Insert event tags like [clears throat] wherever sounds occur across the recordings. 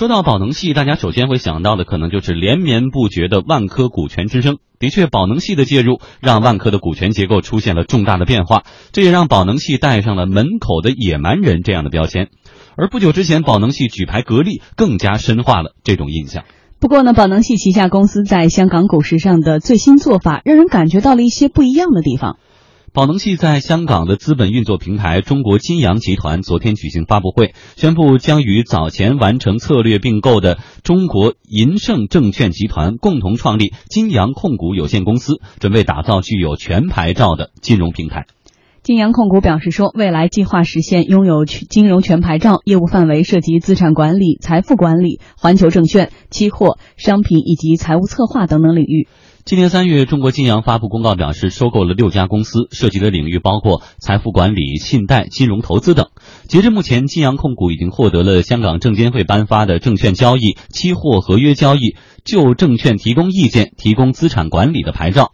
说到宝能系，大家首先会想到的可能就是连绵不绝的万科股权之争。的确，宝能系的介入让万科的股权结构出现了重大的变化，这也让宝能系带上了“门口的野蛮人”这样的标签。而不久之前，宝能系举牌格力更加深化了这种印象。不过呢，宝能系旗下公司在香港股市上的最新做法，让人感觉到了一些不一样的地方。宝能系在香港的资本运作平台中国金阳集团昨天举行发布会，宣布将与早前完成策略并购的中国银盛证券集团共同创立金阳控股有限公司，准备打造具有全牌照的金融平台。金阳控股表示说，未来计划实现拥有金融全牌照，业务范围涉及资产管理、财富管理、环球证券、期货、商品以及财务策划等等领域。今年三月，中国金阳发布公告表示，收购了六家公司，涉及的领域包括财富管理、信贷、金融投资等。截至目前，金阳控股已经获得了香港证监会颁发的证券交易、期货合约交易、就证券提供意见、提供资产管理的牌照。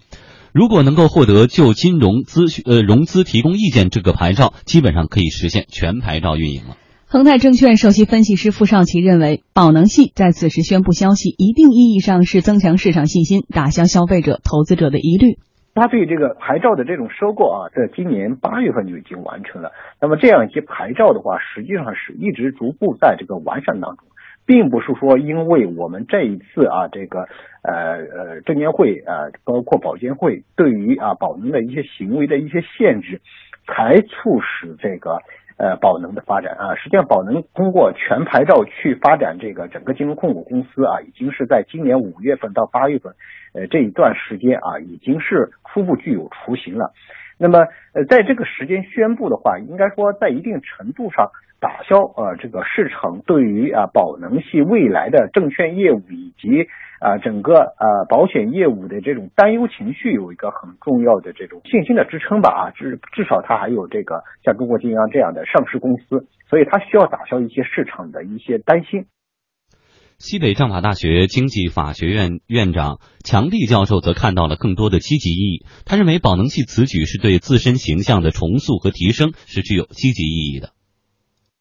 如果能够获得就金融资呃融资提供意见这个牌照，基本上可以实现全牌照运营了。恒泰证券首席分析师傅少奇认为，宝能系在此时宣布消息，一定意义上是增强市场信心，打消消费者、投资者的疑虑。他对这个牌照的这种收购啊，在今年八月份就已经完成了。那么这样一些牌照的话，实际上是一直逐步在这个完善当中，并不是说因为我们这一次啊，这个呃呃证监会啊，包括保监会对于啊宝能的一些行为的一些限制，才促使这个。呃，宝能的发展啊，实际上宝能通过全牌照去发展这个整个金融控股公司啊，已经是在今年五月份到八月份，呃这一段时间啊，已经是初步具有雏形了。那么呃在这个时间宣布的话，应该说在一定程度上打消呃这个市场对于啊宝能系未来的证券业务以及。啊，整个呃保险业务的这种担忧情绪有一个很重要的这种信心的支撑吧啊，至至少它还有这个像中国金洋这样的上市公司，所以它需要打消一些市场的一些担心。西北政法大学经济法学院院长强力教授则看到了更多的积极意义，他认为宝能系此举是对自身形象的重塑和提升，是具有积极意义的。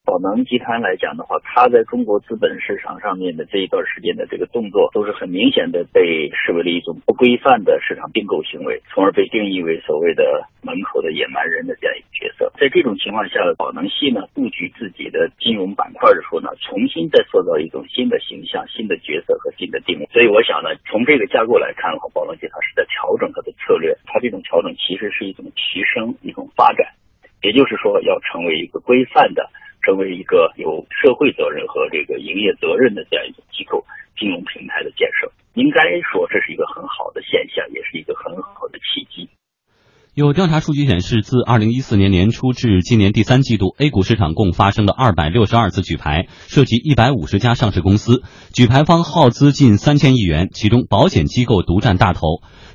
宝能集团来讲的话，它在中国资本市场上面的这一段时间的这个动作，都是很明显的被视为了一种不规范的市场并购行为，从而被定义为所谓的门口的野蛮人的这样一个角色。在这种情况下，宝能系呢布局自己的金融板块的时候呢，重新再塑造一种新的形象、新的角色和新的定位。所以我想呢，从这个架构来看的话，宝能集团是在调整它的策略，它这种调整其实是一种提升、一种发展，也就是说要成为一个规范的。成为一个有社会责任和这个营业责任的这样一个机构，金融平台的建设，应该说这是一个很好的现象，也是一个很好的契机。有调查数据显示，自二零一四年年初至今年第三季度，A 股市场共发生了二百六十二次举牌，涉及一百五十家上市公司，举牌方耗资近三千亿元，其中保险机构独占大头。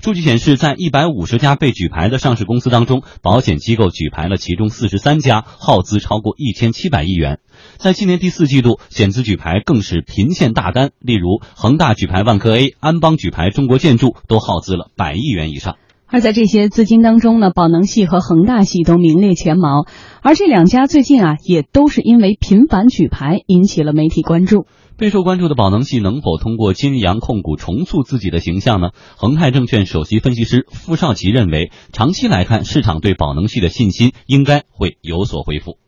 数据显示，在一百五十家被举牌的上市公司当中，保险机构举牌了其中四十三家，耗资超过一千七百亿元。在今年第四季度，险资举牌更是频现大单，例如恒大举牌万科 A，安邦举牌中国建筑，都耗资了百亿元以上。而在这些资金当中呢，宝能系和恒大系都名列前茅，而这两家最近啊，也都是因为频繁举牌引起了媒体关注。备受关注的宝能系能否通过金阳控股重塑自己的形象呢？恒泰证券首席分析师傅少奇认为，长期来看，市场对宝能系的信心应该会有所恢复。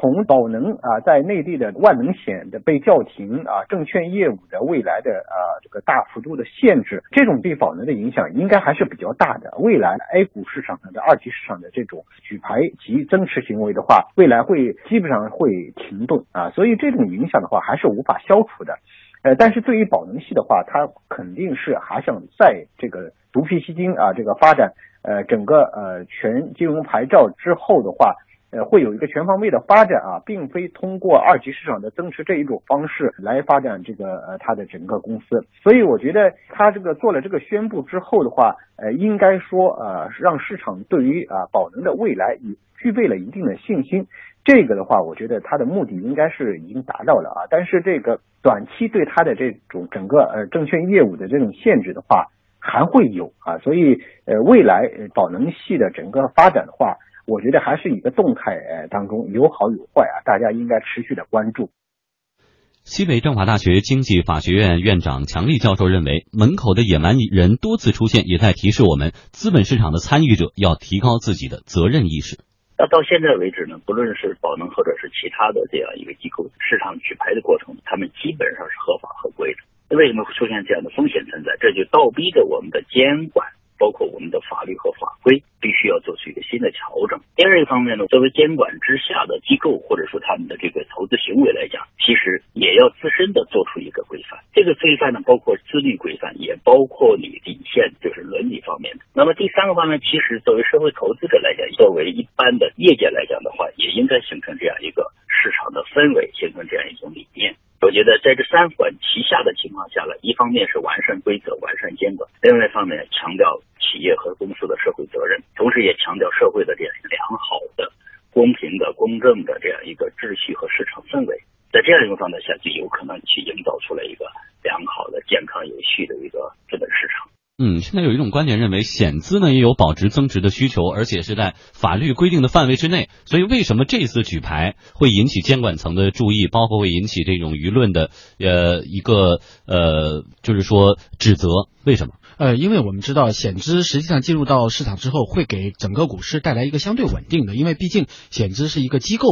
从宝能啊，在内地的万能险的被叫停啊，证券业务的未来的啊这个大幅度的限制，这种对宝能的影响应该还是比较大的。未来 A 股市场上的二级市场的这种举牌及增持行为的话，未来会基本上会停顿啊，所以这种影响的话还是无法消除的。呃，但是对于宝能系的话，它肯定是还想在这个独辟蹊径啊，这个发展呃整个呃全金融牌照之后的话。呃，会有一个全方位的发展啊，并非通过二级市场的增持这一种方式来发展这个呃它的整个公司。所以我觉得他这个做了这个宣布之后的话，呃，应该说呃让市场对于啊宝能的未来已具备了一定的信心。这个的话，我觉得他的目的应该是已经达到了啊。但是这个短期对他的这种整个呃证券业务的这种限制的话还会有啊。所以呃未来宝能系的整个发展的话。我觉得还是一个动态当中有好有坏啊，大家应该持续的关注。西北政法大学经济法学院院长强力教授认为，门口的野蛮人多次出现，也在提示我们，资本市场的参与者要提高自己的责任意识。那到现在为止呢，不论是宝能或者是其他的这样一个机构，市场举牌的过程，他们基本上是合法合规的。那为什么会出现这样的风险存在？这就倒逼着我们的监管。包括我们的法律和法规必须要做出一个新的调整。第二一方面呢，作为监管之下的机构或者说他们的这个投资行为来讲，其实也要自身的做出一个规范。这个规范呢，包括自律规范，也包括你底线，就是伦理方面的。那么第三个方面，其实作为社会投资者来讲，作为一般的业界来讲的话，也应该形成这样一个市场的氛围，形成这样一种理念。我觉得在这三环齐下的情况下呢，一方面是完善规则、完善监管，另外一方面强调企业和公司的社会责任，同时也强调社会的这样良好的、公平的、公正的这样一个秩序和市场氛围。在这样一个状态下，就有可能去营造出来一个良好的、健康有序的一个资本市场。嗯，现在有一种观点认为，险资呢也有保值增值的需求，而且是在法律规定的范围之内。所以，为什么这次举牌会引起监管层的注意，包括会引起这种舆论的呃一个呃，就是说指责？为什么？呃，因为我们知道险资实际上进入到市场之后，会给整个股市带来一个相对稳定的，因为毕竟险资是一个机构。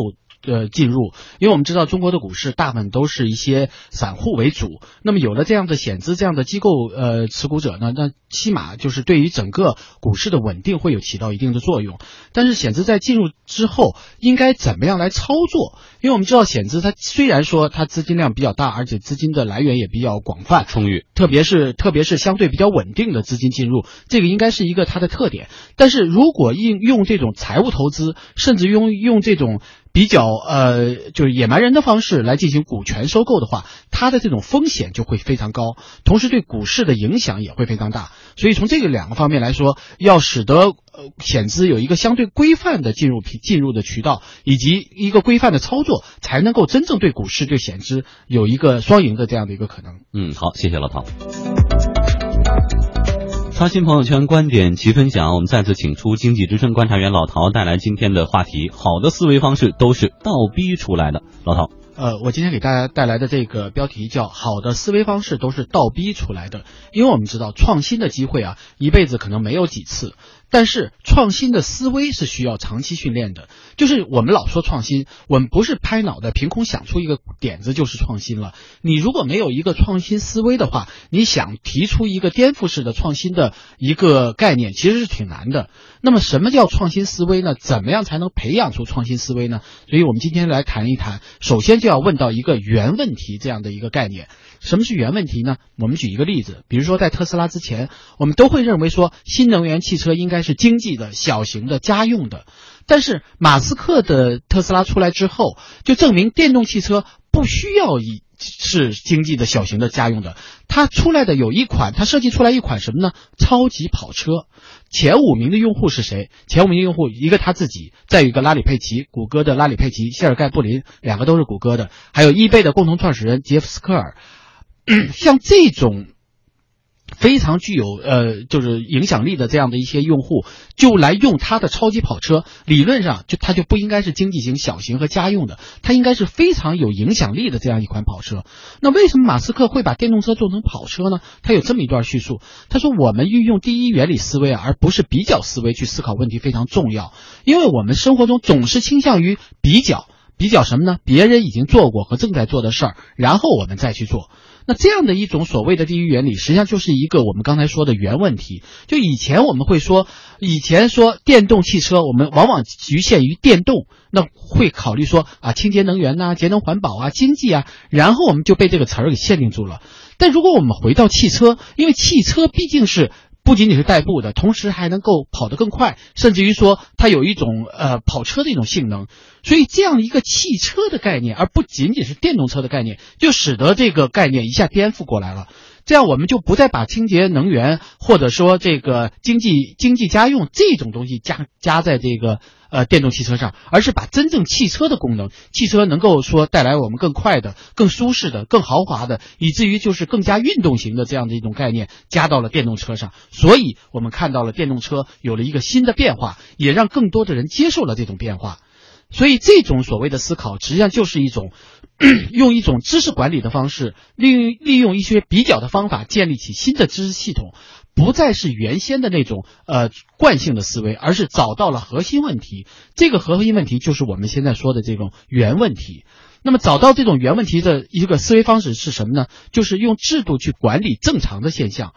呃，进入，因为我们知道中国的股市大部分都是一些散户为主，那么有了这样的险资这样的机构呃持股者呢，那起码就是对于整个股市的稳定会有起到一定的作用。但是险资在进入之后，应该怎么样来操作？因为我们知道险资它虽然说它资金量比较大，而且资金的来源也比较广泛充裕，特别是特别是相对比较稳定的资金进入，这个应该是一个它的特点。但是如果应用这种财务投资，甚至用用这种。比较呃，就是野蛮人的方式来进行股权收购的话，它的这种风险就会非常高，同时对股市的影响也会非常大。所以从这个两个方面来说，要使得呃险资有一个相对规范的进入进入的渠道，以及一个规范的操作，才能够真正对股市对险资有一个双赢的这样的一个可能。嗯，好，谢谢老陶。刷新朋友圈观点齐分享，我们再次请出经济之声观察员老陶带来今天的话题：好的思维方式都是倒逼出来的。老陶，呃，我今天给大家带来的这个标题叫“好的思维方式都是倒逼出来的”，因为我们知道创新的机会啊，一辈子可能没有几次。但是创新的思维是需要长期训练的。就是我们老说创新，我们不是拍脑袋凭空想出一个点子就是创新了。你如果没有一个创新思维的话，你想提出一个颠覆式的创新的一个概念，其实是挺难的。那么什么叫创新思维呢？怎么样才能培养出创新思维呢？所以我们今天来谈一谈，首先就要问到一个原问题这样的一个概念。什么是原问题呢？我们举一个例子，比如说在特斯拉之前，我们都会认为说新能源汽车应该是经济的、小型的、家用的。但是马斯克的特斯拉出来之后，就证明电动汽车不需要以是经济的、小型的、家用的。它出来的有一款，它设计出来一款什么呢？超级跑车。前五名的用户是谁？前五名用户一个他自己，再有一个拉里佩奇，谷歌的拉里佩奇，谢尔盖布林，两个都是谷歌的，还有易贝的共同创始人杰夫斯科尔。像这种非常具有呃，就是影响力的这样的一些用户，就来用他的超级跑车，理论上就它就不应该是经济型、小型和家用的，它应该是非常有影响力的这样一款跑车。那为什么马斯克会把电动车做成跑车呢？他有这么一段叙述，他说：“我们运用第一原理思维，而不是比较思维去思考问题非常重要，因为我们生活中总是倾向于比较，比较什么呢？别人已经做过和正在做的事儿，然后我们再去做。”那这样的一种所谓的地域原理，实际上就是一个我们刚才说的原问题。就以前我们会说，以前说电动汽车，我们往往局限于电动，那会考虑说啊，清洁能源呐，节能环保啊，经济啊，然后我们就被这个词儿给限定住了。但如果我们回到汽车，因为汽车毕竟是。不仅仅是代步的，同时还能够跑得更快，甚至于说它有一种呃跑车的一种性能，所以这样一个汽车的概念，而不仅仅是电动车的概念，就使得这个概念一下颠覆过来了。这样我们就不再把清洁能源或者说这个经济经济家用这种东西加加在这个呃电动汽车上，而是把真正汽车的功能，汽车能够说带来我们更快的、更舒适的、更豪华的，以至于就是更加运动型的这样的一种概念加到了电动车上。所以我们看到了电动车有了一个新的变化，也让更多的人接受了这种变化。所以这种所谓的思考，实际上就是一种 [clears throat] 用一种知识管理的方式，利用利用一些比较的方法，建立起新的知识系统，不再是原先的那种呃惯性的思维，而是找到了核心问题。这个核心问题就是我们现在说的这种原问题。那么找到这种原问题的一个思维方式是什么呢？就是用制度去管理正常的现象。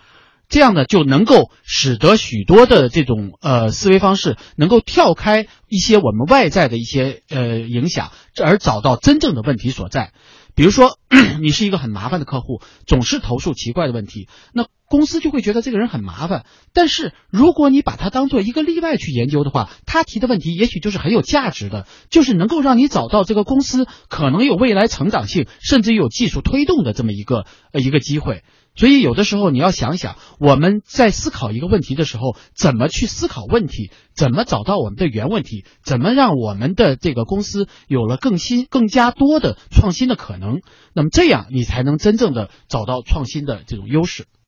这样呢，就能够使得许多的这种呃思维方式能够跳开一些我们外在的一些呃影响，而找到真正的问题所在。比如说，[clears throat] 你是一个很麻烦的客户，总是投诉奇怪的问题，那公司就会觉得这个人很麻烦。但是如果你把他当做一个例外去研究的话，他提的问题也许就是很有价值的，就是能够让你找到这个公司可能有未来成长性，甚至有技术推动的这么一个呃一个机会。所以，有的时候你要想想，我们在思考一个问题的时候，怎么去思考问题，怎么找到我们的原问题，怎么让我们的这个公司有了更新、更加多的创新的可能。那么，这样你才能真正的找到创新的这种优势。